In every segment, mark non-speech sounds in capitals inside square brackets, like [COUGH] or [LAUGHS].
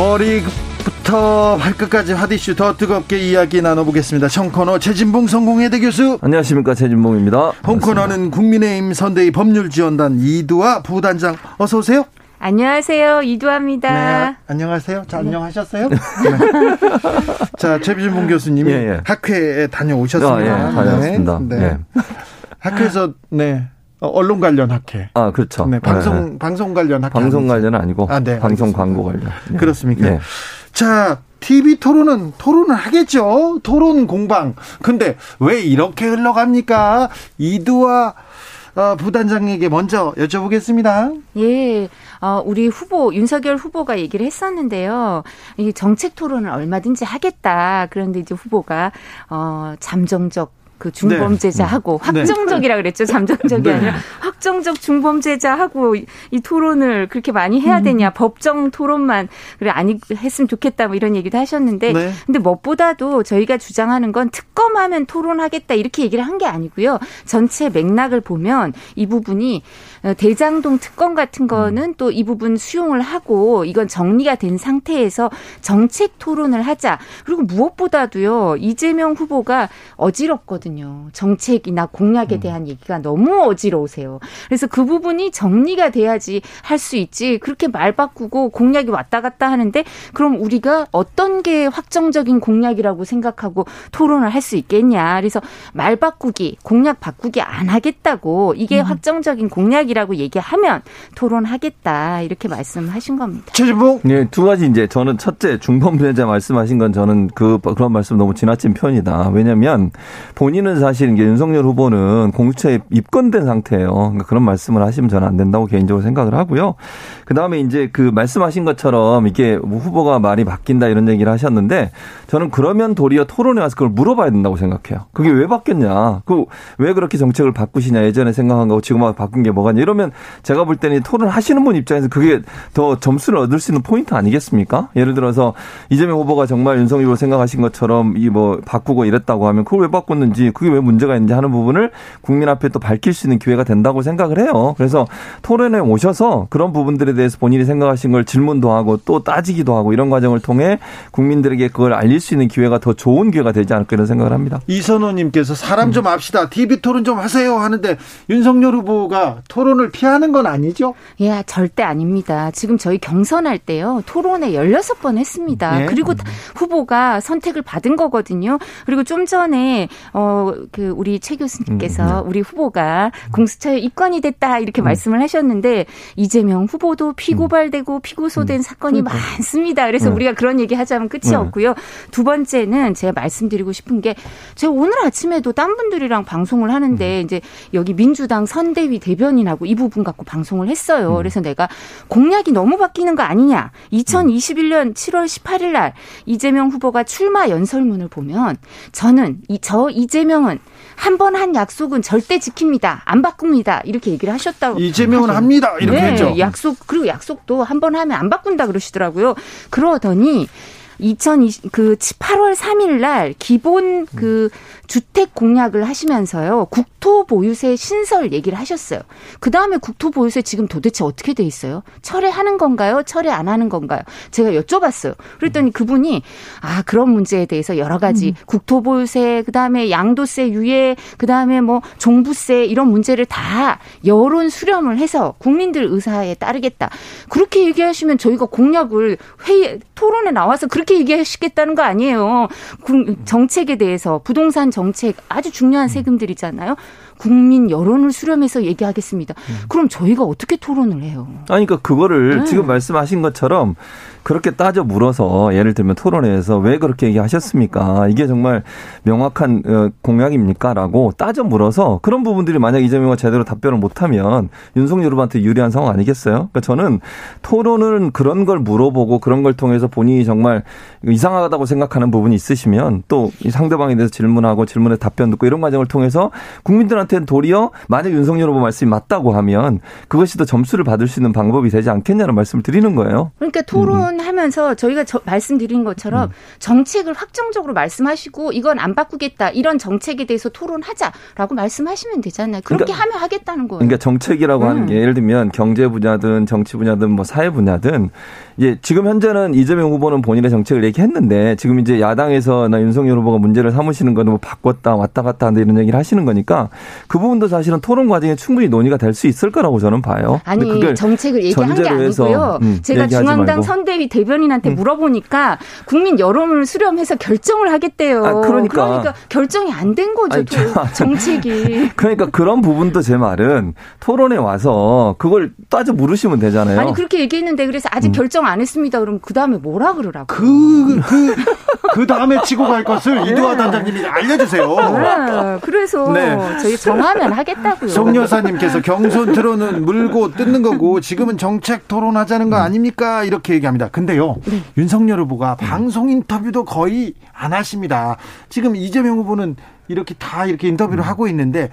머리부터 발끝까지 핫이슈 더 뜨겁게 이야기 나눠보겠습니다. 청코너 최진봉 성공회대 교수 안녕하십니까 최진봉입니다. 홍코너는 국민의힘 선대위 법률지원단 이두아 부단장 어서 오세요. 안녕하세요. 이두아입니다. 네, 안녕하세요. 자, 네. 안녕하셨어요? [LAUGHS] 네. 자, 최진봉 교수님이 예, 예. 학회에 다녀오셨습니다. 아, 예, 다녀왔습니다. 네. 네. 학회에서 네. 어, 언론 관련 학회. 아, 그렇죠. 네, 방송 네. 방송 관련 학회. 방송 관련은 아니고 아, 네, 방송 알겠습니다. 광고 관련. 네. 그렇습니까? 네. 자, TV 토론은 토론을 하겠죠. 토론 공방. 근데 왜 이렇게 흘러갑니까? 이두와 어, 부단장에게 먼저 여쭤보겠습니다. 예, 어, 우리 후보 윤석열 후보가 얘기를 했었는데요. 이 정책 토론을 얼마든지 하겠다. 그런데 이제 후보가 어, 잠정적 그 중범죄자하고 네. 확정적이라 그랬죠. 잠정적이 네. 아니라 확정적 중범죄자하고 이 토론을 그렇게 많이 해야 음. 되냐. 음. 법정 토론만 그래 아니 했으면 좋겠다 뭐 이런 얘기도 하셨는데 네. 근데 무엇보다도 저희가 주장하는 건 특검하면 토론하겠다 이렇게 얘기를 한 게 아니고요. 전체 맥락을 보면 이 부분이 어, 대장동 특검 같은 거는 음. 또이 부분 수용을 하고 이건 정리가 된 상태에서 정책 토론을 하자. 그리고 무엇보다도요. 이재명 후보가 어지럽거든요. 정책이나 공약에 음. 대한 얘기가 너무 어지러우세요. 그래서 그 부분이 정리가 돼야지 할 수 있지. 그렇게 말 바꾸고 공약이 왔다 갔다 하는데 그럼 우리가 어떤 게 확정적인 공약이라고 생각하고 토론을 할 수 있겠냐. 그래서 말 바꾸기, 공약 바꾸기 안 하겠다고 이게 음. 확정적인 공약이 공약이라고 얘기하면 토론하겠다 이렇게 말씀하신 겁니다. 최진봉. 네, 두 가지 이제 저는 첫째 중범죄자 말씀하신 건 저는 그 그런 말씀 너무 지나친 편이다. 왜냐하면 본인은 사실 이게 윤석열 후보는 공수처에 입건된 상태예요. 그러니까 그런 말씀을 하시면 저는 안 된다고 개인적으로 생각을 하고요. 그 다음에 이제 그 말씀하신 것처럼 이게 뭐 후보가 말이 바뀐다 이런 얘기를 하셨는데 저는 그러면 도리어 토론에 와서 그걸 물어봐야 된다고 생각해요. 그게 왜 바뀌었냐? 그 왜 그렇게 정책을 바꾸시냐? 예전에 생각한 거고 지금 바꾼 게 뭐가 이러면 제가 볼 때는 토론을 하시는 분 입장에서 그게 더 점수를 얻을 수 있는 포인트 아니겠습니까? 예를 들어서 이재명 후보가 정말 윤석열 후보 생각하신 것처럼 이 뭐 바꾸고 이랬다고 하면 그걸 왜 바꿨는지 그게 왜 문제가 있는지 하는 부분을 국민 앞에 또 밝힐 수 있는 기회가 된다고 생각을 해요. 그래서 토론에 오셔서 그런 부분들에 대해서 본인이 생각하신 걸 질문도 하고 또 따지기도 하고 이런 과정을 통해 국민들에게 그걸 알릴 수 있는 기회가 더 좋은 기회가 되지 않을까 이런 생각을 합니다. 이선호님께서 사람 좀 합시다. TV 토론 좀 하세요 하는데 윤석열 후보가 토론을 토론을 피하는 건 아니죠? 예, 절대 아닙니다. 지금 저희 경선할 때요. 토론에 16번 했습니다. 네. 그리고 후보가 선택을 받은 거거든요. 그리고 좀 전에 어 그 우리 최 교수님께서 음, 네. 우리 후보가 공수처에 입건이 됐다 이렇게 음. 말씀을 하셨는데 이재명 후보도 피고발되고 피고소된 음. 사건이 그러니까. 많습니다. 그래서 네. 우리가 그런 얘기 하자면 끝이 네. 없고요. 두 번째는 제가 말씀드리고 싶은 게 제가 오늘 아침에도 딴 분들이랑 방송을 하는데 음. 이제 여기 민주당 선대위 대변인하고 이 부분 갖고 방송을 했어요. 음. 그래서 내가 공약이 너무 바뀌는 거 아니냐. 2021년 7월 18일 날 이재명 후보가 출마 연설문을 보면 저는 이, 저 이재명은 한 번한 한 약속은 절대 지킵니다. 안 바꿉니다. 이렇게 얘기를 하셨다고. 이재명은 합니다. 이렇게 네, 했죠. 약속 그리고 약속도 한 번 하면 안 바꾼다 그러시더라고요. 그러더니 2020, 그 8월 3일 날 기본 그 주택 공약을 하시면서요. 국토 보유세 신설 얘기를 하셨어요. 그 다음에 국토 보유세 지금 도대체 어떻게 돼 있어요? 철회하는 건가요? 철회 안 하는 건가요? 제가 여쭤봤어요. 그랬더니 그분이 아 그런 문제에 대해서 여러 가지 음. 국토 보유세, 그 다음에 양도세 유예, 그 다음에 뭐 종부세 이런 문제를 다 여론 수렴을 해서 국민들 의사에 따르겠다. 그렇게 얘기하시면 저희가 공약을 회의 토론에 나와서 그렇게 얘기하시겠다는 거 아니에요. 정책에 대해서 부동산 정책 아주 중요한 음. 세금들이잖아요. 국민 여론을 수렴해서 얘기하겠습니다. 음. 그럼 저희가 어떻게 토론을 해요? 아니 그러니까 그거를 네. 지금 말씀하신 것처럼 그렇게 따져 물어서 예를 들면 토론회에서 왜 그렇게 얘기하셨습니까? 이게 정말 명확한 어, 공약입니까?라고 따져 물어서 그런 부분들이 만약 이재명가 제대로 답변을 못하면 윤석열 후보한테 유리한 상황 아니겠어요? 그러니까 저는 토론은 그런 걸 물어보고 그런 걸 통해서 본인이 정말 이상하다고 생각하는 부분이 있으시면 또 상대방에 대해서 질문하고 질문에 답변 듣고 이런 과정을 통해서 국민들한테는 도리어 만약 윤석열 후보 말씀이 맞다고 하면 그것이 더 점수를 받을 수 있는 방법이 되지 않겠냐는 말씀을 드리는 거예요. 그러니까 토론 하면서 저희가 저, 말씀드린 것처럼 음. 정책을 확정적으로 말씀하시고 이건 안 바꾸겠다 이런 정책에 대해서 토론하자라고 말씀하시면 되잖아요. 그렇게 그러니까, 하면 하겠다는 거예요. 그러니까 정책이라고 음. 하는 게 예를 들면 경제 분야든 정치 분야든 뭐 사회 분야든 예, 지금 현재는 이재명 후보는 본인의 정책을 얘기했는데 지금 이제 야당에서나 윤석열 후보가 문제를 삼으시는 거는 뭐 바꿨다 왔다 갔다 한다 이런 얘기를 하시는 거니까 그 부분도 사실은 토론 과정에 충분히 논의가 될 수 있을 거라고 저는 봐요. 아니 정책을 얘기한 게 아니고요. 음, 제가 중앙당 말고. 선대위 대변인한테 음. 물어보니까 국민 여론을 수렴해서 결정을 하겠대요. 아, 그러니까. 그러니까 결정이 안 된 거죠. 아니, 정책이. [LAUGHS] 그러니까 그런 부분도 제 말은 토론에 와서 그걸 따져 물으시면 되잖아요. 아니 그렇게 얘기했는데 그래서 아직 음. 결정 안 했습니다. 그럼 그 다음에 뭐라 그러라고? 그, 그, 그 다음에 치고 갈 것을 네. 이두화 단장님이 알려주세요. 네. 그래서 네. 저희 정하면 하겠다고요. 송 여사님께서 경선 트론은 물고 뜯는 거고 지금은 정책 토론하자는 거 아닙니까? 이렇게 얘기합니다. 근데요, 네. 윤석열 후보가 방송 인터뷰도 거의 안 하십니다. 지금 이재명 후보는 이렇게 다 이렇게 인터뷰를 하고 있는데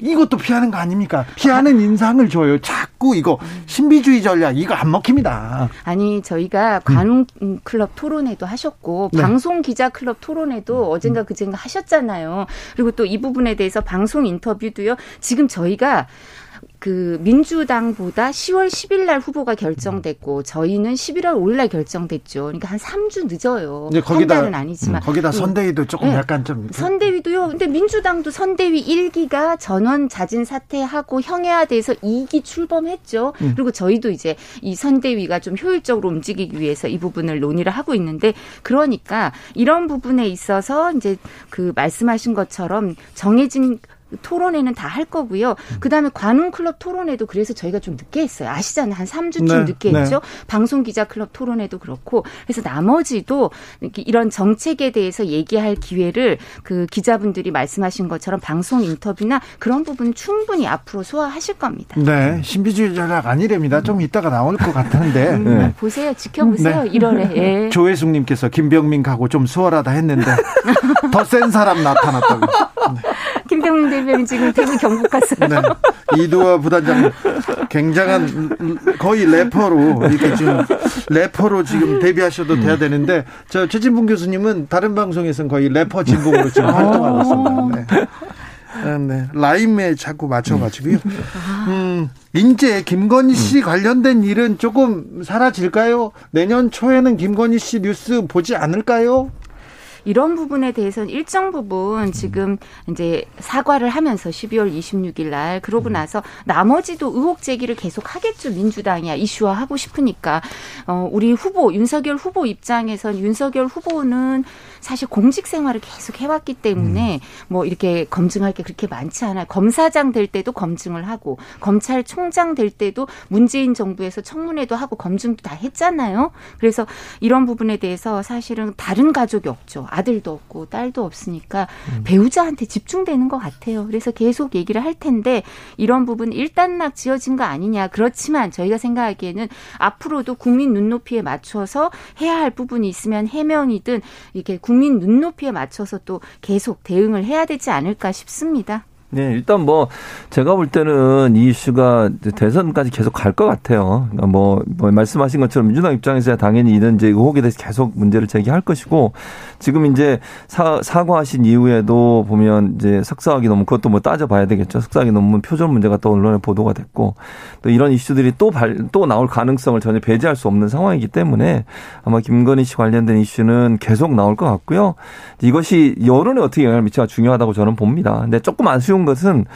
이것도 피하는 거 아닙니까? 피하는 인상을 줘요. 자꾸 이거 신비주의 전략 이거 안 먹힙니다. 아니 저희가 관훈 클럽 토론회도 하셨고 네. 방송 기자 클럽 토론회도 어젠가 그젠가 하셨잖아요. 그리고 또 이 부분에 대해서 방송 인터뷰도요. 지금 저희가 그 민주당보다 10월 10일 날 후보가 결정됐고 저희는 11월 5일 날 결정됐죠. 그러니까 한 3주 늦어요. 네, 거기다, 한 달은 아니지만. 음, 거기다 선대위도 조금 네. 약간 좀 선대위도요. 근데 민주당도 선대위 1기가 전원 자진 사퇴하고 형해화돼서 2기 출범했죠. 음. 그리고 저희도 이제 이 선대위가 좀 효율적으로 움직이기 위해서 이 부분을 논의를 하고 있는데 그러니까 이런 부분에 있어서 이제 그 말씀하신 것처럼 정해진 토론회는 다 할 거고요. 그다음에 관훈 클럽 토론회도 그래서 저희가 좀 늦게 했어요. 아시잖아요. 한 3주쯤 네, 늦게 했죠. 네. 방송 기자 클럽 토론회도 그렇고 그래서 나머지도 이런 정책에 대해서 얘기할 기회를 그 기자분들이 말씀하신 것처럼 방송 인터뷰나 그런 부분 충분히 앞으로 소화하실 겁니다. 네. 신비주의 전략 아니랍니다. 좀 이따가 나올 것 같은데. 음, 네. 보세요. 지켜보세요. 네. 1월에. 예. 조혜숙 님께서 김병민 가고 좀 수월하다 했는데 [LAUGHS] 더 센 사람 나타났다고. [LAUGHS] 네. 김병민 대변인 지금 대구 경북 갔어요. 네. 이두화 부단장 굉장한 거의 래퍼로 이렇게 지금 래퍼로 지금 데뷔하셔도 돼야 되는데 저 최진봉 교수님은 다른 방송에서는 거의 래퍼 진봉으로 지금 활동하고 있습니다. 네. 아, 네. 라임에 자꾸 맞춰가지고요. 음, 인제 김건희 씨 관련된 일은 조금 사라질까요? 내년 초에는 김건희 씨 뉴스 보지 않을까요? 이런 부분에 대해서는 일정 부분 지금 이제 사과를 하면서 12월 26일 날 그러고 음. 나서 나머지도 의혹 제기를 계속 하겠죠. 민주당이야. 이슈화 하고 싶으니까. 어 우리 후보 윤석열 후보 입장에선 윤석열 후보는 사실 공직 생활을 계속 해왔기 때문에 음. 뭐 이렇게 검증할 게 그렇게 많지 않아요. 검사장 될 때도 검증을 하고 검찰총장 될 때도 문재인 정부에서 청문회도 하고 검증도 다 했잖아요. 그래서 이런 부분에 대해서 사실은 다른 가족이 없죠. 아들도 없고 딸도 없으니까 음. 배우자한테 집중되는 것 같아요. 그래서 계속 얘기를 할 텐데 이런 부분 일단락 지어진 거 아니냐. 그렇지만 저희가 생각하기에는 앞으로도 국민 눈높이에 맞춰서 해야 할 부분이 있으면 해명이든 이렇게 국민 눈높이에 맞춰서 또 계속 대응을 해야 되지 않을까 싶습니다. 네, 일단 뭐 제가 볼 때는 이 이슈가 대선까지 계속 갈 것 같아요. 그러니까 뭐, 뭐 말씀하신 것처럼 민주당 입장에서야 당연히 이런 이제 의혹에 대해서 계속 문제를 제기할 것이고 지금 이제 사, 사과하신 이후에도 보면 이제 석사학위 논문 그것도 뭐 따져봐야 되겠죠. 석사학위 논문 표절 문제가 또 언론에 보도가 됐고 또 이런 이슈들이 또 발, 또 나올 가능성을 전혀 배제할 수 없는 상황이기 때문에 아마 김건희 씨 관련된 이슈는 계속 나올 것 같고요. 이것이 여론에 어떻게 영향을 미치가 중요하다고 저는 봅니다. 근데 조금 아쉬운 것은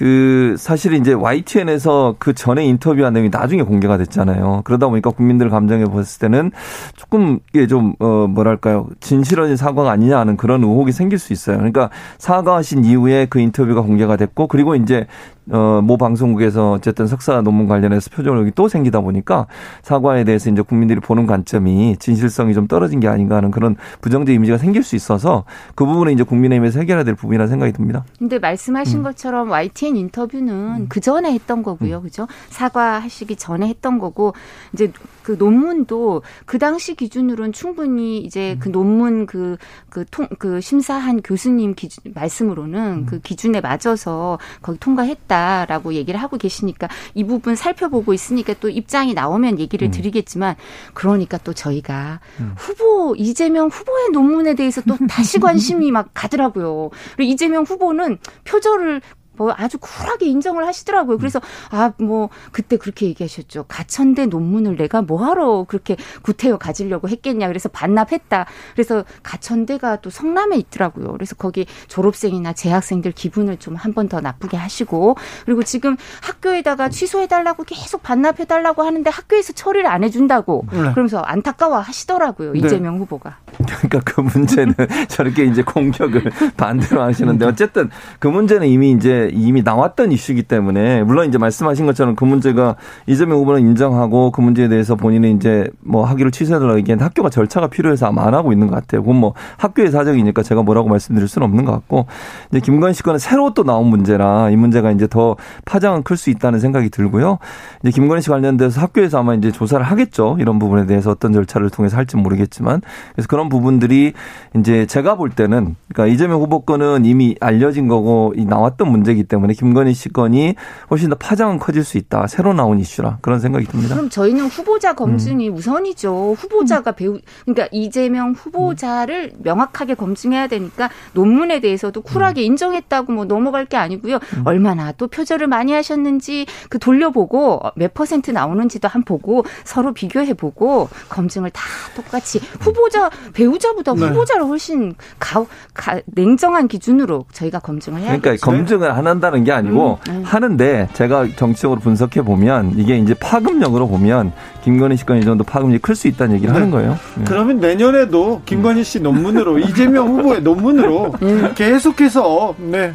그 사실 이제 YTN에서 그 전에 인터뷰한 내용이 나중에 공개가 됐잖아요. 그러다 보니까 국민들 감정에 봤을 때는 조금 이게 좀 어 뭐랄까요 진실한 사과가 아니냐 하는 그런 의혹이 생길 수 있어요. 그러니까 사과하신 이후에 그 인터뷰가 공개가 됐고 그리고 이제 어, 모 방송국에서 어쨌든 석사 논문 관련해서 표정력이 또 생기다 보니까 사과에 대해서 이제 국민들이 보는 관점이 진실성이 좀 떨어진 게 아닌가 하는 그런 부정적 이미지가 생길 수 있어서 그 부분은 이제 국민의힘에서 해결해야 될 부분이라 생각이 듭니다. 근데 말씀하신 음. 것처럼 YTN 인터뷰는 음. 그 전에 했던 거고요. 음. 그죠? 사과하시기 전에 했던 거고 이제 그 논문도 그 당시 기준으로는 충분히 이제 그 음. 논문 그, 그 통, 그 심사한 교수님 기준, 말씀으로는 음. 그 기준에 맞아서 거기 통과했다 라고 얘기를 하고 계시니까 이 부분 살펴보고 있으니까 또 입장이 나오면 얘기를 음. 드리겠지만 그러니까 또 저희가 음. 후보, 이재명 후보의 논문에 대해서 또 다시 [LAUGHS] 관심이 막 가더라고요. 그리고 이재명 후보는 표절을 뭐 아주 쿨하게 인정을 하시더라고요. 그래서 아 뭐 그때 그렇게 얘기하셨죠. 가천대 논문을 내가 뭐하러 그렇게 구태여 가지려고 했겠냐. 그래서 반납했다. 그래서 가천대가 또 성남에 있더라고요. 그래서 거기 졸업생이나 재학생들 기분을 좀 한 번 더 나쁘게 하시고 그리고 지금 학교에다가 취소해달라고 계속 반납해달라고 하는데 학교에서 처리를 안 해준다고 네. 그러면서 안타까워 하시더라고요. 네. 이재명 후보가. 그러니까 그 문제는 [LAUGHS] 저렇게 이제 공격을 [LAUGHS] 반대로 하시는데 어쨌든 그 문제는 이미 이제 이미 나왔던 이슈이기 때문에 물론 이제 말씀하신 것처럼 그 문제가 이재명 후보는 인정하고 그 문제에 대해서 본인은 이제 뭐 학위를 취소해달라고 얘기했는데 학교가 절차가 필요해서 아마 안 하고 있는 것 같아요. 그건 뭐 학교의 사정이니까 제가 뭐라고 말씀드릴 수는 없는 것 같고 이제 김건희 건은 새로 또 나온 문제라 이 문제가 이제 더 파장은 클 수 있다는 생각이 들고요. 이제 김건희 씨 관련돼서 학교에서 아마 이제 조사를 하겠죠. 이런 부분에 대해서 어떤 절차를 통해서 할지 모르겠지만 그래서 그런 부분들이 이제 제가 볼 때는 그러니까 이재명 후보 건은 이미 알려진 거고 나왔던 문제기 이슈이기 때문에 김건희 씨 건이 훨씬 더 파장은 커질 수 있다. 새로 나온 이슈라 그런 생각이 듭니다. 그럼 저희는 후보자 검증이 음. 우선이죠. 후보자가 배우 그러니까 이재명 후보자를 명확하게 검증해야 되니까 논문에 대해서도 쿨하게 음. 인정했다고 뭐 넘어갈 게 아니고요. 음. 얼마나 또 표절을 많이 하셨는지 그 돌려보고 몇 퍼센트 나오는지도 한 보고 서로 비교해 보고 검증을 다 똑같이 후보자 배우자보다 네. 후보자를 훨씬 가, 가, 냉정한 기준으로 저희가 검증을 해야 그러니까 검증을 하는 한다는 게 아니고 음, 음. 하는데 제가 정치적으로 분석해 보면 이게 이제 파급력으로 보면 김건희 씨 건 이 정도 파급력이 클 수 있다는 얘기를 네. 하는 거예요. 네. 그러면 내년에도 김건희 씨 논문으로 이재명 [LAUGHS] 후보의 논문으로 음. 계속해서 네.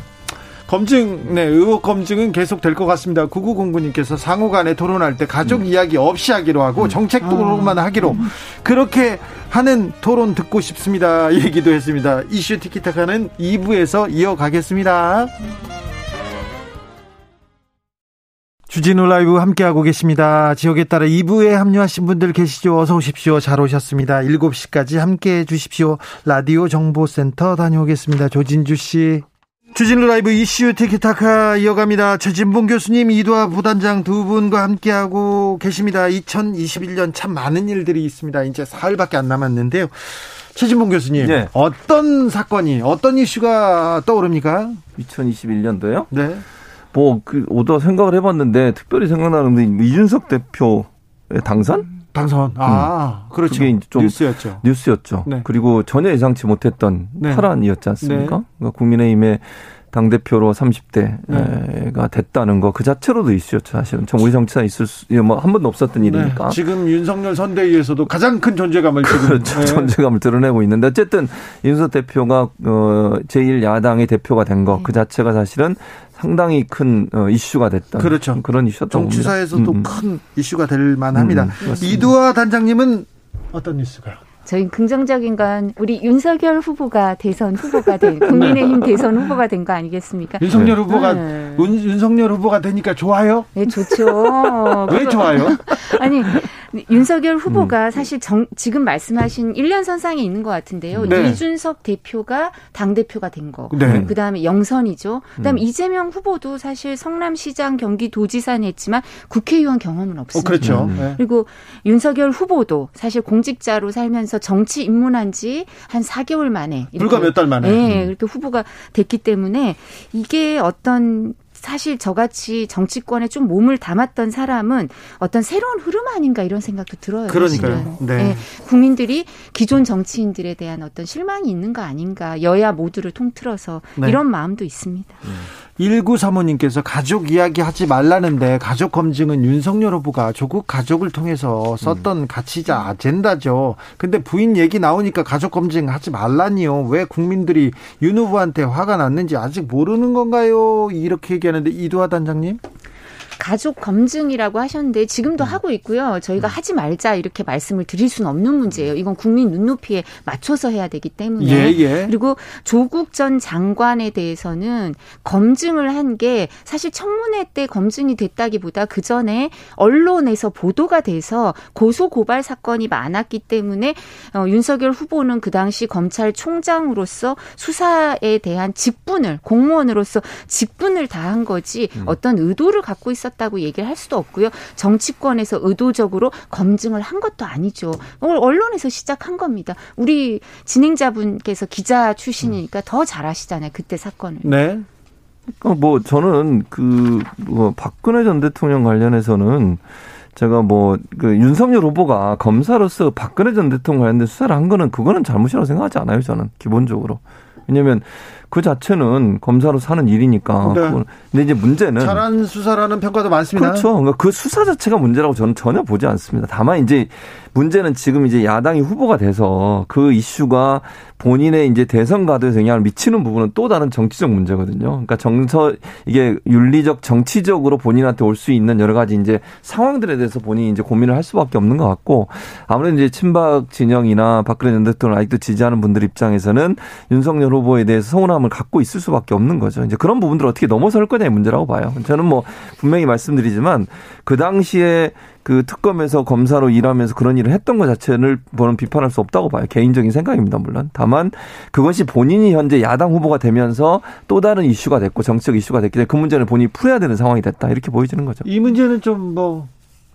검증, 네, 의혹 검증은 계속 될 것 같습니다. 9909님께서 상호 간에 토론할 때 가족 음. 이야기 없이 하기로 하고 정책도로만 아. 하기로 그렇게 하는 토론 듣고 싶습니다. [LAUGHS] 얘기도 했습니다. 이슈 티키타카는 2부에서 이어가겠습니다. 주진우 라이브 함께하고 계십니다. 지역에 따라 2부에 합류하신 분들 계시죠? 어서 오십시오. 잘 오셨습니다. 7시까지 함께해 주십시오. 라디오 정보센터 다녀오겠습니다. 조진주 씨. 주진우 라이브 이슈 티키타카 이어갑니다. 최진봉 교수님, 이두아 부단장 두 분과 함께하고 계십니다. 2021년 참 많은 일들이 있습니다. 이제 사흘밖에 안 남았는데요. 최진봉 교수님, 네. 어떤 사건이, 어떤 이슈가 떠오릅니까? 2021년도요? 네. 뭐, 그, 오더 생각을 해봤는데, 특별히 생각나는 게 이준석 대표의 당선? 당선. 아, 음. 그렇죠. 그게 좀 뉴스였죠. 뉴스였죠. 네. 그리고 전혀 예상치 못했던 네. 파란이었지 않습니까? 네. 그러니까 국민의힘의 당 대표로 30대가 됐다는 거 그 자체로도 이슈였죠, 사실은. 전 우리 정치사 있을 수, 뭐한 번도 없었던 네. 일이니까. 지금 윤석열 선대위에서도 가장 큰 존재감을 그렇죠. [LAUGHS] 네. 존재감을 드러내고 있는데 어쨌든 윤석 대표가 어 제1야당의 대표가 된 거 그 자체가 사실은 상당히 큰 어, 이슈가 됐다. 그렇죠. 그런 이슈였던 정치사에서도 음, 음. 큰 이슈가 될 만합니다. 음, 음 이두아 단장님은 어떤 뉴스가요? 저희 긍정적인 건 우리 윤석열 후보가 대선 후보가 된 국민의힘 대선 후보가 된 거 아니겠습니까? 윤석열 후보가 네. 윤, 윤석열 후보가 되니까 좋아요? 네, 좋죠. 왜 좋아요? 아니 윤석열 후보가 음. 사실 정, 지금 말씀하신 1년 선상에 있는 것 같은데요. 네. 이준석 대표가 당 대표가 된 거. 네. 그 다음에 영선이죠. 그 다음에 음. 이재명 후보도 사실 성남시장 경기도지사는 했지만 국회의원 경험은 없습니다. 어, 그렇죠. 음. 네. 그리고 윤석열 후보도 사실 공직자로 살면서 정치 입문한 지 한 4개월 만에 불과 몇 달 만에 네, 음. 이렇게 후보가 됐기 때문에 이게 어떤 사실 저같이 정치권에 좀 몸을 담았던 사람은 어떤 새로운 흐름 아닌가 이런 생각도 들어요. 그러니까요. 네. 네. 국민들이 기존 정치인들에 대한 어떤 실망이 있는 거 아닌가. 여야 모두를 통틀어서 네. 이런 마음도 있습니다. 음. 1935님께서 가족 이야기 하지 말라는데 가족 검증은 윤석열 후보가 조국 가족을 통해서 썼던 음. 가치자 아젠다죠. 근데 부인 얘기 나오니까 가족 검증 하지 말라니요. 왜 국민들이 윤 후보한테 화가 났는지 아직 모르는 건가요? 이렇게 얘기하는데 이두하 단장님? 가족 검증이라고 하셨는데 지금도 음. 하고 있고요. 저희가 음. 하지 말자 이렇게 말씀을 드릴 수는 없는 문제예요. 이건 국민 눈높이에 맞춰서 해야 되기 때문에. 예, 예. 그리고 조국 전 장관에 대해서는 검증을 한 게 사실 청문회 때 검증이 됐다기보다 그 전에 언론에서 보도가 돼서 고소 고발 사건이 많았기 때문에 어, 윤석열 후보는 그 당시 검찰총장으로서 수사에 대한 직분을 공무원으로서 직분을 다한 거지 음. 어떤 의도를 갖고 있었. 있었다고 얘기를 할 수도 없고요. 정치권에서 의도적으로 검증을 한 것도 아니죠. 오늘 언론에서 시작한 겁니다. 우리 진행자분께서 기자 출신이니까 더 잘 아시잖아요. 그때 사건을. 네. 그러니까 뭐 저는 그 뭐 박근혜 전 대통령 관련해서는 제가 뭐 그 윤석열 후보가 검사로서 박근혜 전 대통령 관련된 수사를 한 거는 그거는 잘못이라고 생각하지 않아요. 저는 기본적으로. 왜냐하면 그 자체는 검사로 사는 일이니까. 네. 근데 이제 문제는 잘한 수사라는 평가도 많습니다. 그렇죠. 그러니까 그 수사 자체가 문제라고 저는 전혀 보지 않습니다. 다만 이제 문제는 지금 이제 야당이 후보가 돼서 그 이슈가 본인의 이제 대선 가도에 영향을 미치는 부분은 또 다른 정치적 문제거든요. 그러니까 정서 이게 윤리적 정치적으로 본인한테 올 수 있는 여러 가지 이제 상황들에 대해서 본인이 이제 고민을 할 수밖에 없는 것 같고 아무래도 이제 친박 진영이나 박근혜 전 대통령 아직도 지지하는 분들 입장에서는 윤석열 후보에 대해서 서운함 을 갖고 있을 수밖에 없는 거죠. 이제 그런 부분들을 어떻게 넘어설 거냐의 문제라고 봐요. 저는 뭐 분명히 말씀드리지만 그 당시에 그 특검에서 검사로 일하면서 그런 일을 했던 것 자체를 저는 비판할 수 없다고 봐요. 개인적인 생각입니다, 물론. 다만 그것이 본인이 현재 야당 후보가 되면서 또 다른 이슈가 됐고 정치적 이슈가 됐기 때문에 그 문제를 본인이 풀어야 되는 상황이 됐다. 이렇게 보여지는 거죠. 이 문제는 좀 뭐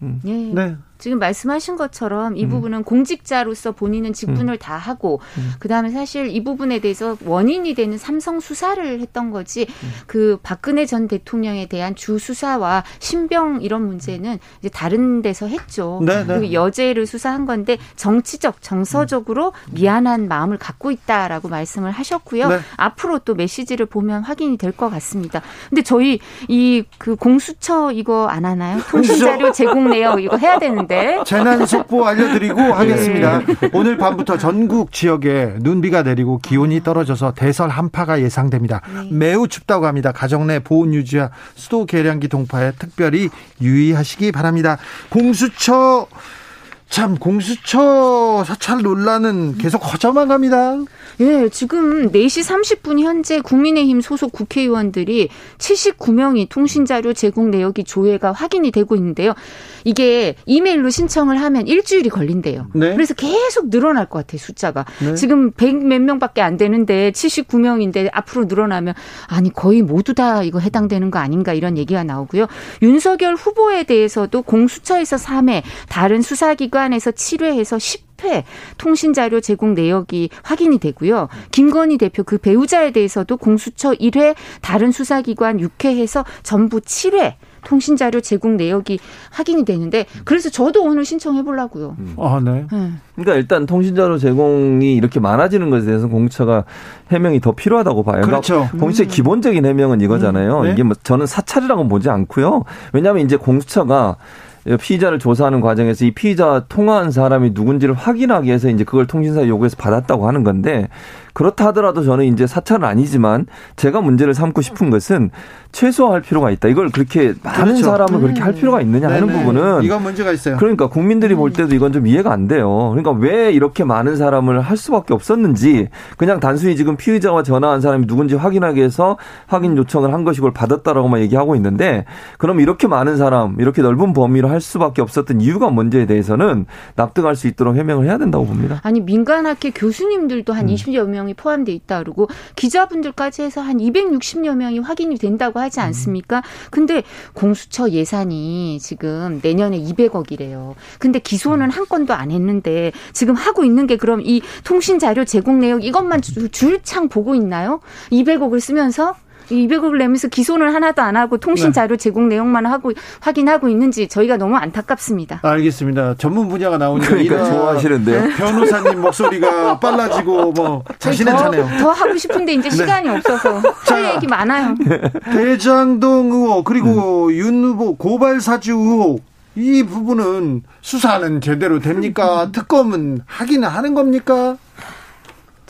음. 예. 네. 지금 말씀하신 것처럼 이 음. 부분은 공직자로서 본인은 직분을 음. 다 하고 음. 그다음에 사실 이 부분에 대해서 원인이 되는 삼성 수사를 했던 거지 음. 그 박근혜 전 대통령에 대한 주 수사와 신병 이런 문제는 이제 다른 데서 했죠. 네, 네. 그리고 여죄를 수사한 건데 정치적 정서적으로 음. 미안한 마음을 갖고 있다라고 말씀을 하셨고요. 네. 앞으로 또 메시지를 보면 확인이 될 것 같습니다. 근데 저희 이 그 공수처 이거 안 하나요? 통신 자료 제공 내역 이거 해야 되는데 네. 재난 속보 알려드리고 하겠습니다. 네. 오늘 밤부터 전국 지역에 눈비가 내리고 기온이 떨어져서 대설 한파가 예상됩니다. 네. 매우 춥다고 합니다. 가정 내 보온 유지와 수도 계량기 동파에 특별히 유의하시기 바랍니다. 공수처 참 공수처 사찰 논란은 계속 커져만 갑니다. 예, 지금 4시 30분 현재 국민의힘 소속 국회의원들이 79명이 통신자료 제공 내역이 조회가 확인이 되고 있는데요. 이게 이메일로 신청을 하면 일주일이 걸린대요. 네. 그래서 계속 늘어날 것 같아요, 숫자가. 네. 지금 100 몇 명밖에 안 되는데 79명인데 앞으로 늘어나면 아니 거의 모두 다 이거 해당되는 거 아닌가 이런 얘기가 나오고요. 윤석열 후보에 대해서도 공수처에서 3회, 다른 수사기관 에서 7회해서 10회 통신 자료 제공 내역이 확인이 되고요. 김건희 대표 그 배우자에 대해서도 공수처 1회, 다른 수사기관 6회 해서 전부 7회 통신 자료 제공 내역이 확인이 되는데 그래서 저도 오늘 신청해 보려고요. 음. 아, 네. 네. 그러니까 일단 통신 자료 제공이 이렇게 많아지는 것에 대해서 공수처가 해명이 더 필요하다고 봐요. 그러니까 그렇죠. 그러니까 공수처의 음. 기본적인 해명은 이거잖아요. 음. 네? 이게 뭐 저는 사찰이라고 보지 않고요. 왜냐하면 이제 공수처가 피의자를 조사하는 과정에서 이 피의자 통화한 사람이 누군지를 확인하기 위해서 이제 그걸 통신사 요구해서 받았다고 하는 건데 그렇다 하더라도 저는 이제 사찰은 아니지만 제가 문제를 삼고 싶은 것은 최소화할 필요가 있다. 이걸 그렇게 많은 그렇죠. 사람을 음. 그렇게 할 필요가 있느냐 하는 네네. 부분은 이건 문제가 있어요. 그러니까 국민들이 볼 음. 때도 이건 좀 이해가 안 돼요. 그러니까 왜 이렇게 많은 사람을 할 수밖에 없었는지 그냥 단순히 지금 피의자와 전화한 사람이 누군지 확인하기 위해서 확인 요청을 한 것이 걸 받았다라고만 얘기하고 있는데 그럼 이렇게 많은 사람 이렇게 넓은 범위로 할 수밖에 없었던 이유가 뭔지에 대해서는 납득할 수 있도록 해명을 해야 된다고 봅니다. 아니 민간 학회 교수님들도 한 음. 20여 명이 포함돼 있다 그러고 기자분들까지 해서 한 260여 명이 확인이 된다고 하지 않습니까? 근데 공수처 예산이 지금 내년에 200억이래요. 근데 기소는 한 건도 안 했는데 지금 하고 있는 게 그럼 이 통신 자료 제공 내역 이것만 줄창 보고 있나요? 200억을 쓰면서 200억을 내면서 기소는 하나도 안 하고 통신 네. 자료 제공 내용만 하고 확인하고 있는지 저희가 너무 안타깝습니다. 알겠습니다. 전문 분야가 나오니까 그러니까 좋아하시는데요. 네. 변호사님 목소리가 [LAUGHS] 빨라지고 뭐 자신은 차네요. 더 하고 싶은데 이제 네. 시간이 네. 없어서 할 얘기 많아요. 대장동 의혹 그리고 음. 윤 후보 고발 사주 의혹 이 부분은 수사는 제대로 됩니까? [LAUGHS] 특검은 하기는 하는 겁니까?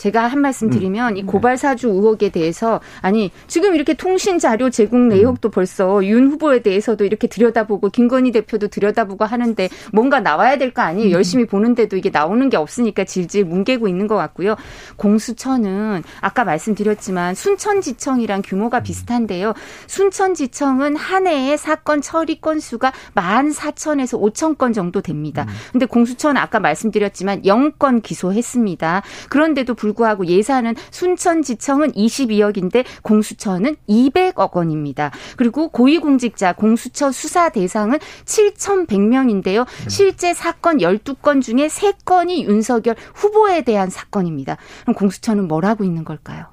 제가 한 말씀 음. 드리면 음. 이 고발 사주 의혹에 대해서 아니 지금 이렇게 통신 자료 제공 내역도 음. 벌써 윤 후보에 대해서도 이렇게 들여다보고 김건희 대표도 들여다보고 하는데 뭔가 나와야 될 거 아니에요. 음. 열심히 보는데도 이게 나오는 게 없으니까 질질 뭉개고 있는 것 같고요. 공수처는 아까 말씀드렸지만 순천지청이랑 규모가 비슷한데요. 순천지청은 한 해에 사건 처리 건수가 만 사천에서 오천 건 정도 됩니다. 근데 공수처는 아까 말씀드렸지만 0건 기소했습니다. 그런데도 불 불구하고 예산은 순천지청은 22억인데 공수처는 200억 원입니다. 그리고 고위공직자 공수처 수사 대상은 7,100명인데요. 실제 사건 12건 중에 3건이 윤석열 후보에 대한 사건입니다. 그럼 공수처는 뭘 하고 있는 걸까요?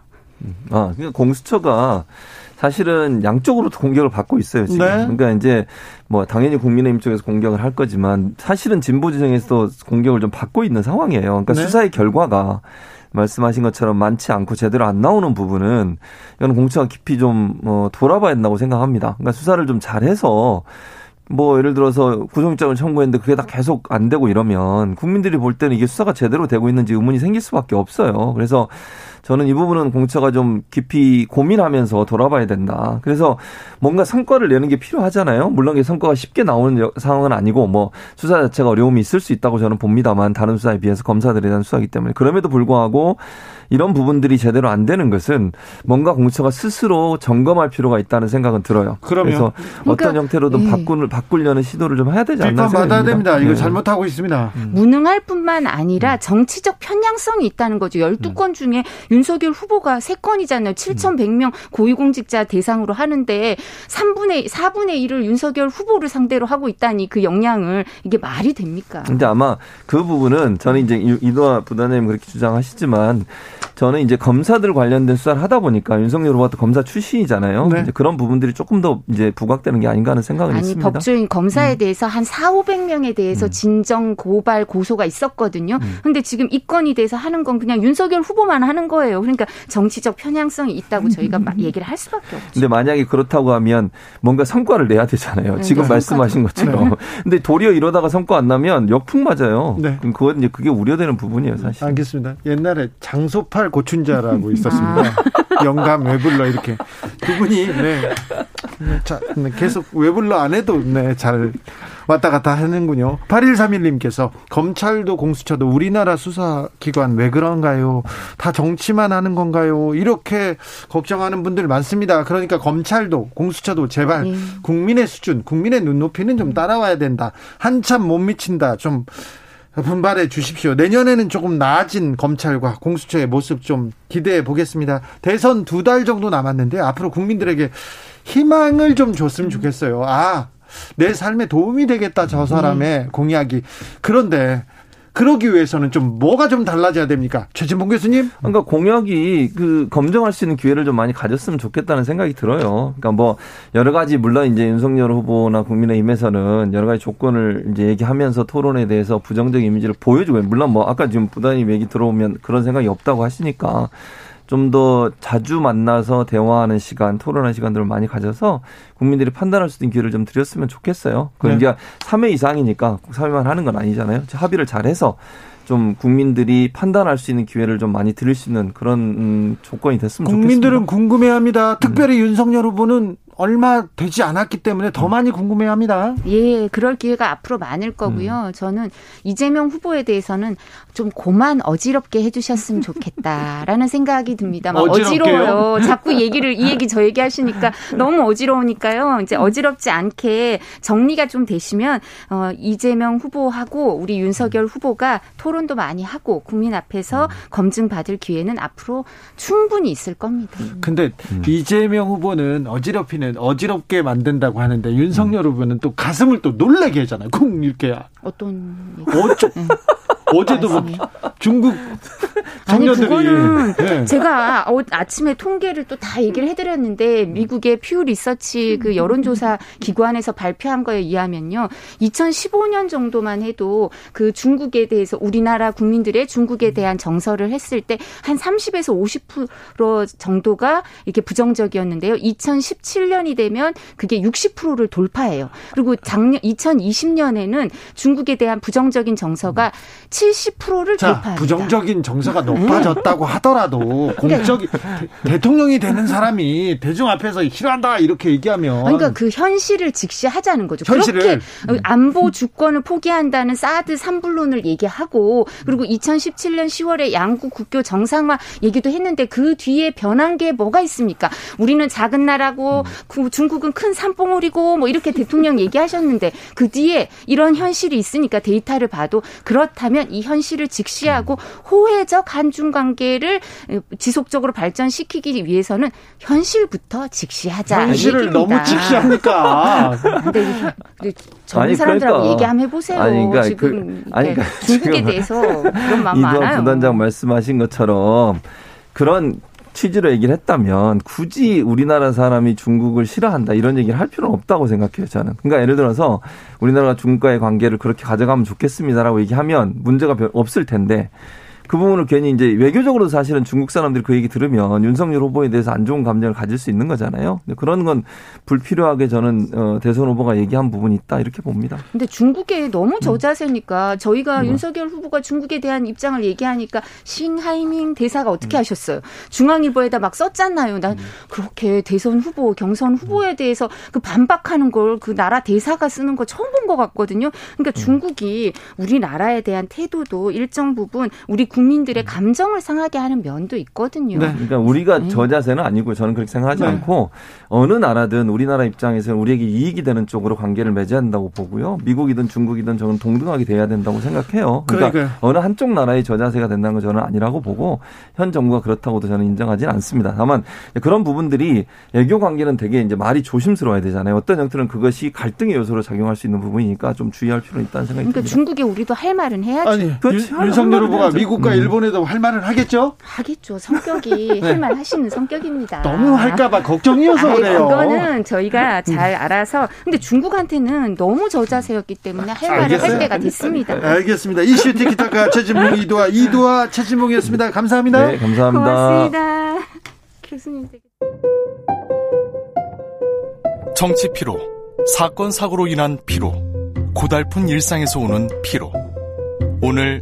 아, 그러니까 공수처가 사실은 양쪽으로 공격을 받고 있어요 지금. 네. 그러니까 이제 뭐 당연히 국민의힘 쪽에서 공격을 할 거지만 사실은 진보 지정에서도 공격을 좀 받고 있는 상황이에요. 그러니까 네. 수사의 결과가 말씀하신 것처럼 많지 않고 제대로 안 나오는 부분은 이건 공처가 깊이 좀뭐 돌아봐야 된다고 생각합니다. 그러니까 수사를 좀 잘해서 뭐 예를 들어서 구속영장을 청구했는데 그게 다 계속 안 되고 이러면 국민들이 볼 때는 이게 수사가 제대로 되고 있는지 의문이 생길 수밖에 없어요. 그래서 저는 이 부분은 공처가 좀 깊이 고민하면서 돌아봐야 된다. 그래서 뭔가 성과를 내는 게 필요하잖아요. 물론 이 성과가 쉽게 나오는 상황은 아니고 뭐 수사 자체가 어려움이 있을 수 있다고 저는 봅니다만 다른 수사에 비해서 검사들에 대한 수사이기 때문에 그럼에도 불구하고 이런 부분들이 제대로 안 되는 것은 뭔가 공처가 스스로 점검할 필요가 있다는 생각은 들어요. 그럼요. 그래서 그러니까, 어떤 형태로든 예. 바꾸는 바꾸려는 시도를 좀 해야 되지 않나 생각합니다. 받아야 됩니다. 이거 네. 잘못하고 있습니다. 음. 무능할 뿐만 아니라 음. 정치적 편향성이 있다는 거죠. 12건 음. 중에 윤석열 후보가 3건이잖아요. 7,100명 고위공직자 대상으로 하는데 3분의 4분의 1을 윤석열 후보를 상대로 하고 있다니 그 역량을 이게 말이 됩니까? 근데 아마 그 부분은 저는 이제 이도아 부단장님 그렇게 주장하시지만 저는 이제 검사들 관련된 수사를 하다 보니까 윤석열 후보가 검사 출신이잖아요. 네. 이제 그런 부분들이 조금 더 이제 부각되는 게 아닌가 하는 생각은 아니, 있습니다. 법조인 검사에 음. 대해서 한 4, 500명에 대해서 음. 진정 고발 고소가 있었거든요. 음. 근데 지금 이 건이 돼서 하는 건 그냥 윤석열 후보만 하는 거 예요. 그러니까 정치적 편향성이 있다고 저희가 [LAUGHS] 얘기를 할 수밖에 없죠. 근데 만약에 그렇다고 하면 뭔가 성과를 내야 되잖아요. 네, 지금 네, 말씀하신 것처럼. 네. [LAUGHS] 근데 도리어 이러다가 성과 안 나면 역풍 맞아요. 네. 그럼 그건 이제 그게 우려되는 부분이에요, 사실. 알겠습니다. 옛날에 장소팔 고춘자라고 [LAUGHS] 있었습니다. 아. 영감 외불러 이렇게 두 분이 네. 자, 네, 계속 외불러 안 해도 네, 잘 왔다 갔다 하는군요. 8131님께서 검찰도 공수처도 우리나라 수사기관 왜 그런가요? 다 정치만 하는 건가요? 이렇게 걱정하는 분들 많습니다. 그러니까 검찰도 공수처도 제발 네. 국민의 수준, 국민의 눈높이는 좀 따라와야 된다. 한참 못 미친다. 좀 분발해 주십시오. 내년에는 조금 나아진 검찰과 공수처의 모습 좀 기대해 보겠습니다. 대선 두 달 정도 남았는데 앞으로 국민들에게 희망을 좀 줬으면 좋겠어요. 아, 내 삶에 도움이 되겠다 저 사람의 음. 공약이. 그런데 그러기 위해서는 좀 뭐가 좀 달라져야 됩니까? 최진봉 교수님? 그러니까 공약이 그 검증할 수 있는 기회를 좀 많이 가졌으면 좋겠다는 생각이 들어요. 그러니까 뭐 여러 가지 물론 이제 윤석열 후보나 국민의힘에서는 여러 가지 조건을 이제 얘기하면서 토론에 대해서 부정적 이미지를 보여주고 물론 뭐 아까 지금 부단님 얘기 들어오면 그런 생각이 없다고 하시니까 좀 더 자주 만나서 대화하는 시간, 토론하는 시간들을 많이 가져서 국민들이 판단할 수 있는 기회를 좀 드렸으면 좋겠어요. 그 네. 이제 3회 이상이니까 3회만 하는 건 아니잖아요. 합의를 잘해서 좀 국민들이 판단할 수 있는 기회를 좀 많이 드릴 수 있는 그런 음, 조건이 됐으면 국민들은 좋겠습니다. 국민들은 궁금해합니다. 특별히 음. 윤석열 후보는 얼마 되지 않았기 때문에 더 음. 많이 궁금해합니다. 예, 그럴 기회가 앞으로 많을 거고요. 음. 저는 이재명 후보에 대해서는 좀 고만 어지럽게 해주셨으면 좋겠다라는 생각이 듭니다. 막 어지러워요. 자꾸 얘기를 이 얘기 저 얘기 하시니까 너무 어지러우니까요. 이제 어지럽지 않게 정리가 좀 되시면 어, 이재명 후보하고 우리 윤석열 후보가 토론도 많이 하고 국민 앞에서 음. 검증 받을 기회는 앞으로 충분히 있을 겁니다. 근데 음. 이재명 후보는 어지럽히는 얘기는 어지럽게 만든다고 하는데 윤석열 음. 후보는 또 가슴을 또 놀라게 하잖아요. 쿵 이렇게 어떤 어쩌, 네. 어제도 뭐 중국 아니 청년들이. 그거는 네. 제가 어, 아침에 통계를 또 다 얘기를 해드렸는데 미국의 퓨 리서치 그 여론조사 기관에서 발표한 거에 의하면요, 2015년 정도만 해도 그 중국에 대해서 우리나라 국민들의 중국에 대한 정서를 했을 때 한 30에서 50% 정도가 이렇게 부정적이었는데요. 2017년이 되면 그게 60%를 돌파해요. 그리고 작년 2020년에는 중국에 대한 부정적인 정서가 70%를 자, 돌파합니다. 부정적인 정서가 높아졌다고 하더라도 공적이 대- 대통령이 되는 사람이 대중 앞에서 싫어한다 이렇게 얘기하면 그러니까 그 현실을 직시하자는 거죠. 현실을. 그렇게 안보 주권을 포기한다는 사드 3불론을 얘기하고 그리고 2017년 10월에 양국 국교 정상화 얘기도 했는데 그 뒤에 변한 게 뭐가 있습니까? 우리는 작은 나라고 그 중국은 큰 산봉우리고 뭐 이렇게 대통령 얘기하셨는데 그 뒤에 이런 현실이 있으니까 데이터를 봐도 그렇다면 이 현실을 직시하고 호혜적 한중 관계를 지속적으로 발전시키기 위해서는 현실부터 직시하자. 현실을. 너무 직시합니까? 근데 젊은 사람들하고 그러니까. 얘기 한번 해보세요. 아니, 그러니까 지금 그- 아니, 그러니까 중국에 지금 대해서 그런 마음 많아요. 부단장 말씀하신 것처럼 그런 취지로 얘기를 했다면 굳이 우리나라 사람이 중국을 싫어한다 이런 얘기를 할 필요는 없다고 생각해요 저는. 그러니까 예를 들어서 우리나라가 중국과의 관계를 그렇게 가져가면 좋겠습니다라고 얘기하면 문제가 별- 없을 텐데 그 부분을 괜히 이제 외교적으로 사실은 중국 사람들이 그 얘기 들으면 윤석열 후보에 대해서 안 좋은 감정을 가질 수 있는 거잖아요. 근데 그런 건 불필요하게 저는 어, 대선 후보가 얘기한 부분이 있다 이렇게 봅니다. 근데 중국에 음. 너무 저자세니까 저희가 윤석열 후보가 중국에 대한 입장을 얘기하니까 싱하이밍 대사가 어떻게 음. 하셨어요? 중앙일보에다 막 썼잖아요. 난 그렇게 대선 후보, 경선 후보에 대해서 그 반박하는 걸 그 나라 대사가 쓰는 거 처음 본 것 같거든요. 그러니까 음. 중국이 우리나라에 대한 태도도 일정 부분 우리 국민들의 감정을 상하게 하는 면도 있거든요. 네. 그러니까 우리가 네. 저 자세는 아니고 저는 그렇게 생각하지 네. 않고 어느 나라든 우리나라 입장에서는 우리에게 이익이 되는 쪽으로 관계를 맺어야 된다고 보고요. 미국이든 중국이든 저는 동등하게 돼야 된다고 생각해요. 그러니까 그러니까요. 어느 한쪽 나라의 저 자세가 된다는 건 저는 아니라고 보고 현 정부가 그렇다고도 저는 인정하지는 않습니다. 다만 그런 부분들이 외교 관계는 되게 이제 말이 조심스러워야 되잖아요. 어떤 형태는 그것이 갈등의 요소로 작용할 수 있는 부분이니까 좀 주의할 필요는 있다는 생각이 그러니까 듭니다. 중국에 우리도 할 말은 해야지. 아니. 윤- 할 윤석열 후보가 해야죠. 미국과 음. 일본에도 할 말은 하겠죠? 하겠죠. 성격이 [LAUGHS] 할말 하시는 성격입니다. 네. 너무 할까봐 걱정이어서 아이, 그래요. 그거는 저희가 잘 알아서 근데 중국한테는 너무 저자세였기 때문에 할 말을 알겠어요. 할 때가 됐습니다. 알겠습니다. 이슈 티키타카 [LAUGHS] 최진봉 이도아 이도아 최진봉이었습니다. 감사합니다. 네, 감사합니다. 고맙습니다. 교수님 되게 정치 피로, 사건 사고로 인한 피로, 고달픈 일상에서 오는 피로. 오늘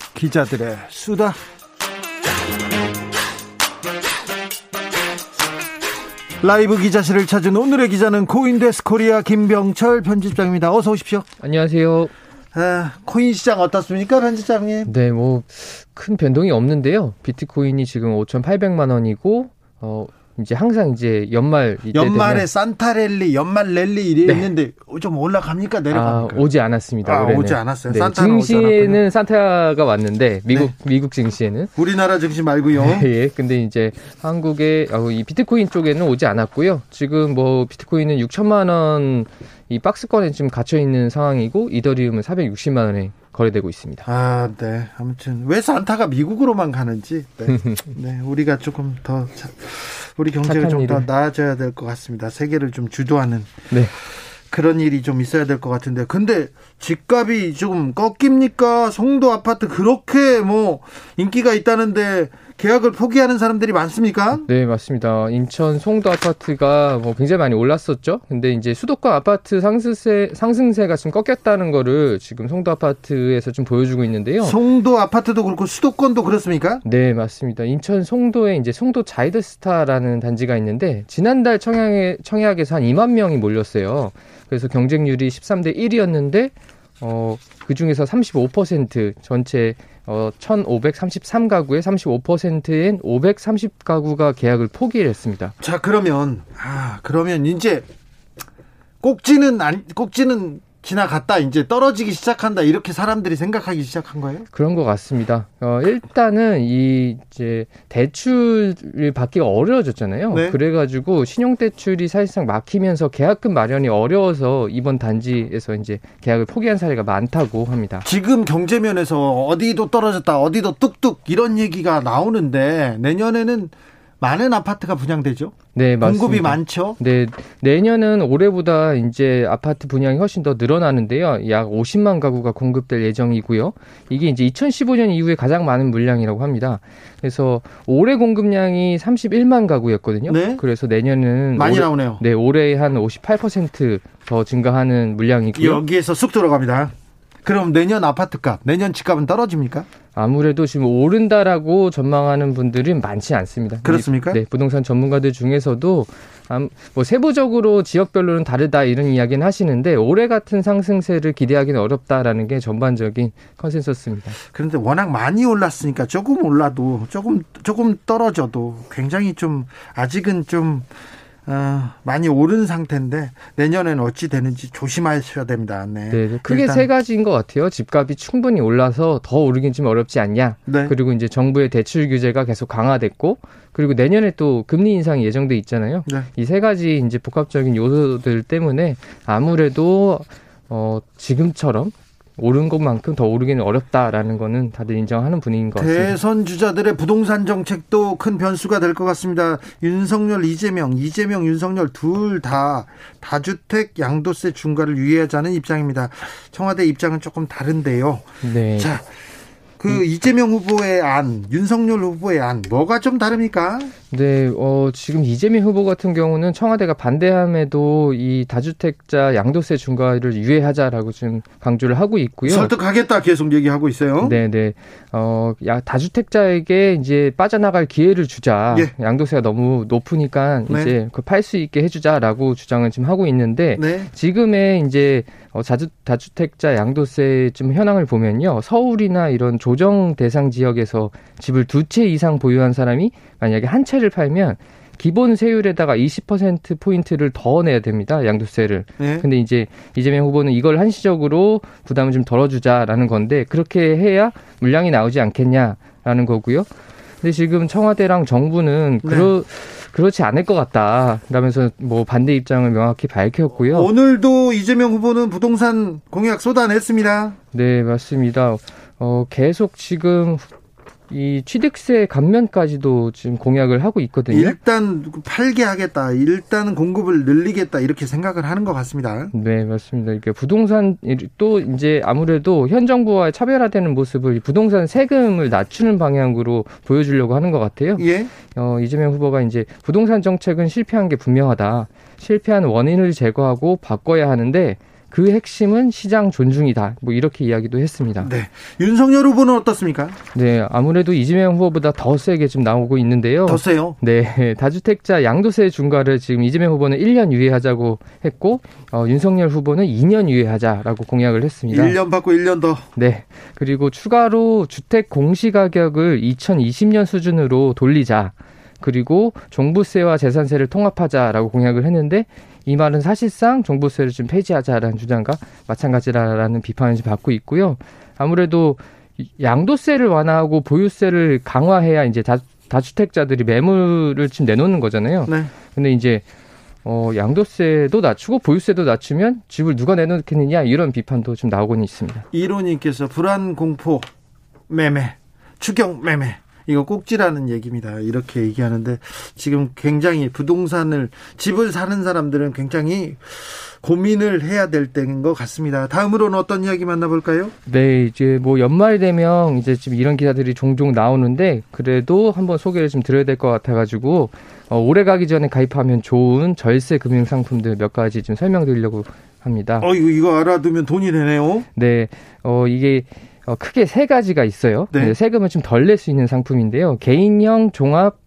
기자들의 수다. 라이브 기자실을 찾은 오늘의 기자는 코인데스크 코리아 김병철 편집장입니다. 어서 오십시오. 안녕하세요. 아, 코인 시장 어떻습니까, 편집장님? 네, 뭐 큰 변동이 없는데요. 비트코인이 지금 5,800만 원이고 어 이제 항상 이제 연말 이때 연말에 산타랠리, 연말 랠리 이래 네. 있는데 좀 올라갑니까, 아, 내려갑니까? 오지 않았습니다. 아. 오지 않았어요. 네, 증시에는 산타가 왔는데 미국 네. 미국 증시에는 우리나라 증시 말고요. [LAUGHS] 예, 근데 이제 한국의 아, 이 비트코인 쪽에는 오지 않았고요. 지금 뭐 비트코인은 6천만 원 이 박스권에 지금 갇혀 있는 상황이고 이더리움은 460만 원에 거래되고 있습니다. 아, 네. 아무튼 왜 산타가 미국으로만 가는지, 네, [LAUGHS] 네 우리가 조금 더 자- 우리 경제가 좀 더. 나아져야 될 것 같습니다. 세계를 좀 주도하는 네. 그런 일이 좀 있어야 될 것 같은데, 근데 집값이 좀 꺾입니까? 송도 아파트 그렇게 뭐 인기가 있다는데 계약을 포기하는 사람들이 많습니까? 네, 맞습니다. 인천 송도 아파트가 뭐 굉장히 많이 올랐었죠. 근데 이제 수도권 아파트 상승세, 상승세가 좀 꺾였다는 거를 지금 송도 아파트에서 좀 보여주고 있는데요. 송도 아파트도 그렇고 수도권도 그렇습니까? 네, 맞습니다. 인천 송도에 이제 송도 자이드스타라는 단지가 있는데 지난달 청약에 청약에서 한 2만 명이 몰렸어요. 그래서 경쟁률이 13대 1이었는데 어, 그 중에서 35% 전체 어, 1,533가구의 35%인 530가구가 계약을 포기를 했습니다. 자, 그러면, 아, 그러면 이제 꼭지는, 안, 꼭지는 지나갔다, 이제 떨어지기 시작한다, 이렇게 사람들이 생각하기 시작한 거예요? 그런 것 같습니다. 어, 일단은 이 이제 대출을 받기가 어려워졌잖아요. 네. 그래가지고 신용 대출이 사실상 막히면서 계약금 마련이 어려워서 이번 단지에서 이제 계약을 포기한 사례가 많다고 합니다. 지금 경제면에서 어디도 떨어졌다, 어디도 뚝뚝 이런 얘기가 나오는데 내년에는 많은 아파트가 분양되죠? 네, 맞습니다. 공급이 많죠? 네, 내년은 올해보다 이제 아파트 분양이 훨씬 더 늘어나는데요. 약 50만 가구가 공급될 예정이고요. 이게 이제 2015년 이후에 가장 많은 물량이라고 합니다. 그래서 올해 공급량이 31만 가구였거든요. 네. 그래서 내년은 많이 올해, 나오네요. 네, 올해 한 58%더 증가하는 물량이고요. 여기에서 쑥 들어갑니다. 그럼 내년 아파트값, 내년 집값은 떨어집니까? 아무래도 지금 오른다라고 전망하는 분들은 많지 않습니다. 그렇습니까? 네, 부동산 전문가들 중에서도 암- 뭐 세부적으로 지역별로는 다르다 이런 이야기는 하시는데 올해 같은 상승세를 기대하기는 어렵다라는 게 전반적인 consensus입니다. 그런데 워낙 많이 올랐으니까 조금 올라도 조금 조금 떨어져도 굉장히 좀 아직은 좀 어, 많이 오른 상태인데 내년에는 어찌 되는지 조심하셔야 됩니다. 네. 네, 크게 일단- 세 가지인 것 같아요. 집값이 충분히 올라서 더 오르긴 좀 어렵지 않냐. 네. 그리고 이제 정부의 대출 규제가 계속 강화됐고, 그리고 내년에 또 금리 인상이 예정돼 있잖아요. 네. 이세 가지 이제 복합적인 요소들 때문에 아무래도 어 지금처럼 오른 것만큼 더 오르기는 어렵다라는 거는 다들 인정하는 분위기인 것 같습니다. 대선 주자들의 부동산 정책도 큰 변수가 될 것 같습니다. 윤석열, 이재명, 이재명, 윤석열 둘 다 다주택 양도세 중과를 유예하자는 입장입니다. 청와대 입장은 조금 다른데요. 네. 자, 그 이재명 후보의 안, 윤석열 후보의 안, 뭐가 좀 다릅니까? 네, 어, 지금 이재명 후보 같은 경우는 청와대가 반대함에도 이 다주택자 양도세 중과를 유예하자라고 지금 강조를 하고 있고요. 설득하겠다 계속 얘기하고 있어요. 네, 네. 어, 야, 다주택자에게 이제 빠져나갈 기회를 주자. 예. 양도세가 너무 높으니까 네. 이제 그 팔 수 있게 해주자라고 주장을 지금 하고 있는데 네. 지금의 이제 어, 자주, 다주택자 양도세 좀 현황을 보면요. 서울이나 이런 조정 대상 지역에서 집을 두 채 이상 보유한 사람이 만약에 한 채를 팔면 기본 세율에다가 20% 포인트를 더 내야 됩니다. 양도세를. 네. 근데 이제 이재명 후보는 이걸 한시적으로 부담을 좀 덜어주자라는 건데 그렇게 해야 물량이 나오지 않겠냐라는 거고요. 근데 지금 청와대랑 정부는 네. 그러 그렇지 않을 것 같다라면서 뭐 반대 입장을 명확히 밝혔고요. 오늘도 이재명 후보는 부동산 공약 쏟아냈습니다. 네 맞습니다. 어 계속 지금 이 취득세 감면까지도 지금 공약을 하고 있거든요. 일단 팔게 하겠다. 일단 공급을 늘리겠다. 이렇게 생각을 하는 것 같습니다. 네, 맞습니다. 이게 부동산 또 이제 아무래도 현 정부와 차별화되는 모습을 부동산 세금을 낮추는 방향으로 보여주려고 하는 것 같아요. 예. 어, 이재명 후보가 이제 부동산 정책은 실패한 게 분명하다. 실패한 원인을 제거하고 바꿔야 하는데 그 핵심은 시장 존중이다. 뭐 이렇게 이야기도 했습니다. 네. 윤석열 후보는 어떻습니까? 네, 아무래도 이재명 후보보다 더 세게 좀 나오고 있는데요. 더 세요. 네, [LAUGHS] 다주택자 양도세 중과를 지금 이재명 후보는 1년 유예하자고 했고 어, 윤석열 후보는 2년 유예하자라고 공약을 했습니다. 1년 받고 1년 더. 네. 그리고 추가로 주택 공시 가격을 2020년 수준으로 돌리자. 그리고 종부세와 재산세를 통합하자라고 공약을 했는데 이 말은 사실상 종부세를 좀 폐지하자라는 주장과 마찬가지라는 비판을 받고 있고요. 아무래도 양도세를 완화하고 보유세를 강화해야 이제 다, 다주택자들이 매물을 지금 내놓는 거잖아요. 네. 근데 이제 어, 양도세도 낮추고 보유세도 낮추면 집을 누가 내놓겠느냐 이런 비판도 좀 나오고는 있습니다. 이론님께서 불안 공포 매매, 추경 매매. 이거 꼭지라는 얘기입니다. 이렇게 얘기하는데 지금 굉장히 부동산을 집을 사는 사람들은 굉장히 고민을 해야 될 때인 것 같습니다. 다음으로는 어떤 이야기 만나볼까요? 네, 이제 뭐 연말 되면 이제 지금 이런 기사들이 종종 나오는데 그래도 한번 소개를 좀 드려야 될 것 같아가지고 어, 올해 가기 전에 가입하면 좋은 절세 금융 상품들 몇 가지 좀 설명드리려고 합니다. 어, 이거, 이거 알아두면 돈이 되네요. 네, 어 이게 어, 크게 세 가지가 있어요. 네. 네, 세금을 좀 덜 낼 수 있는 상품인데요. 개인형 종합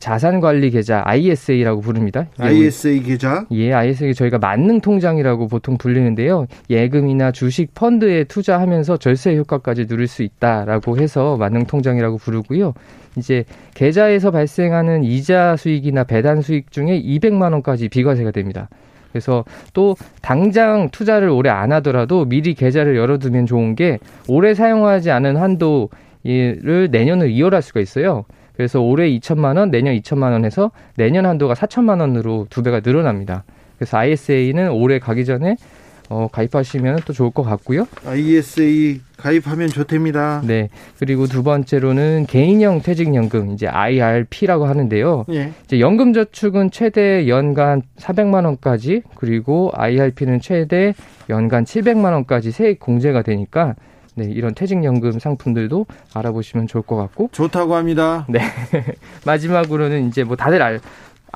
자산관리 계좌 ISA라고 부릅니다. ISA 계좌? 예, ISA 저희가 만능 통장이라고 보통 불리는데요. 예금이나 주식 펀드에 투자하면서 절세 효과까지 누릴 수 있다라고 해서 만능 통장이라고 부르고요. 이제 계좌에서 발생하는 이자 수익이나 배당 수익 중에 200만 원까지 비과세가 됩니다. 그래서 또 당장 투자를 오래 안 하더라도 미리 계좌를 열어두면 좋은 게 오래 사용하지 않은 한도를 내년을 이월할 수가 있어요. 그래서 올해 2천만 원, 내년 2천만 원에서 내년 한도가 4천만 원으로 두 배가 늘어납니다. 그래서 ISA는 올해 가기 전에 어, 가입하시면 또 좋을 것 같고요. ISA 가입하면 좋답니다. 네. 그리고 두 번째로는 개인형 퇴직연금, 이제 IRP라고 하는데요. 예. 이제 연금저축은 최대 연간 400만 원까지, 그리고 IRP는 최대 연간 700만 원까지 세액 공제가 되니까 네, 이런 퇴직연금 상품들도 알아보시면 좋을 것 같고. 좋다고 합니다. 네. [LAUGHS] 마지막으로는 이제 뭐 다들 알,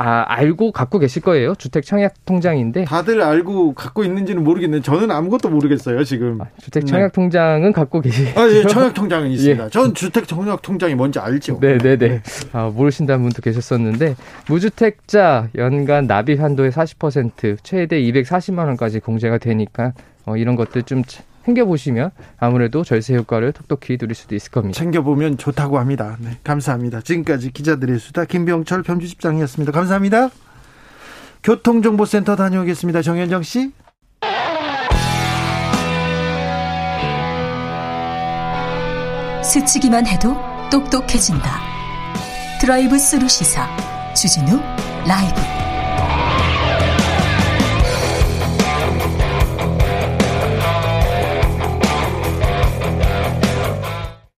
아, 알고 갖고 계실 거예요. 주택 청약 통장인데. 다들 알고 갖고 있는지는 모르겠는데 저는 아무것도 모르겠어요, 지금. 아, 주택 청약 통장은 갖고 계시 아, 예, 청약 통장은 있습니다. 예. 전 주택 청약 통장이 뭔지 알죠. 네, 네, 네. 아, 모르신다는 분도 계셨었는데 무주택자 연간 납입 한도의 40% 최대 240만 원까지 공제가 되니까 어, 이런 것들 좀 챙겨보시면 아무래도 절세 효과를 톡톡히 누릴 수도 있을 겁니다. 챙겨보면 좋다고 합니다. 네, 감사합니다. 지금까지 기자들의 수다 김병철 편집장이었습니다. 감사합니다. 교통정보센터 다녀오겠습니다. 정현정 씨. 스치기만 해도 똑똑해진다. drive through 시사 주진우 라이브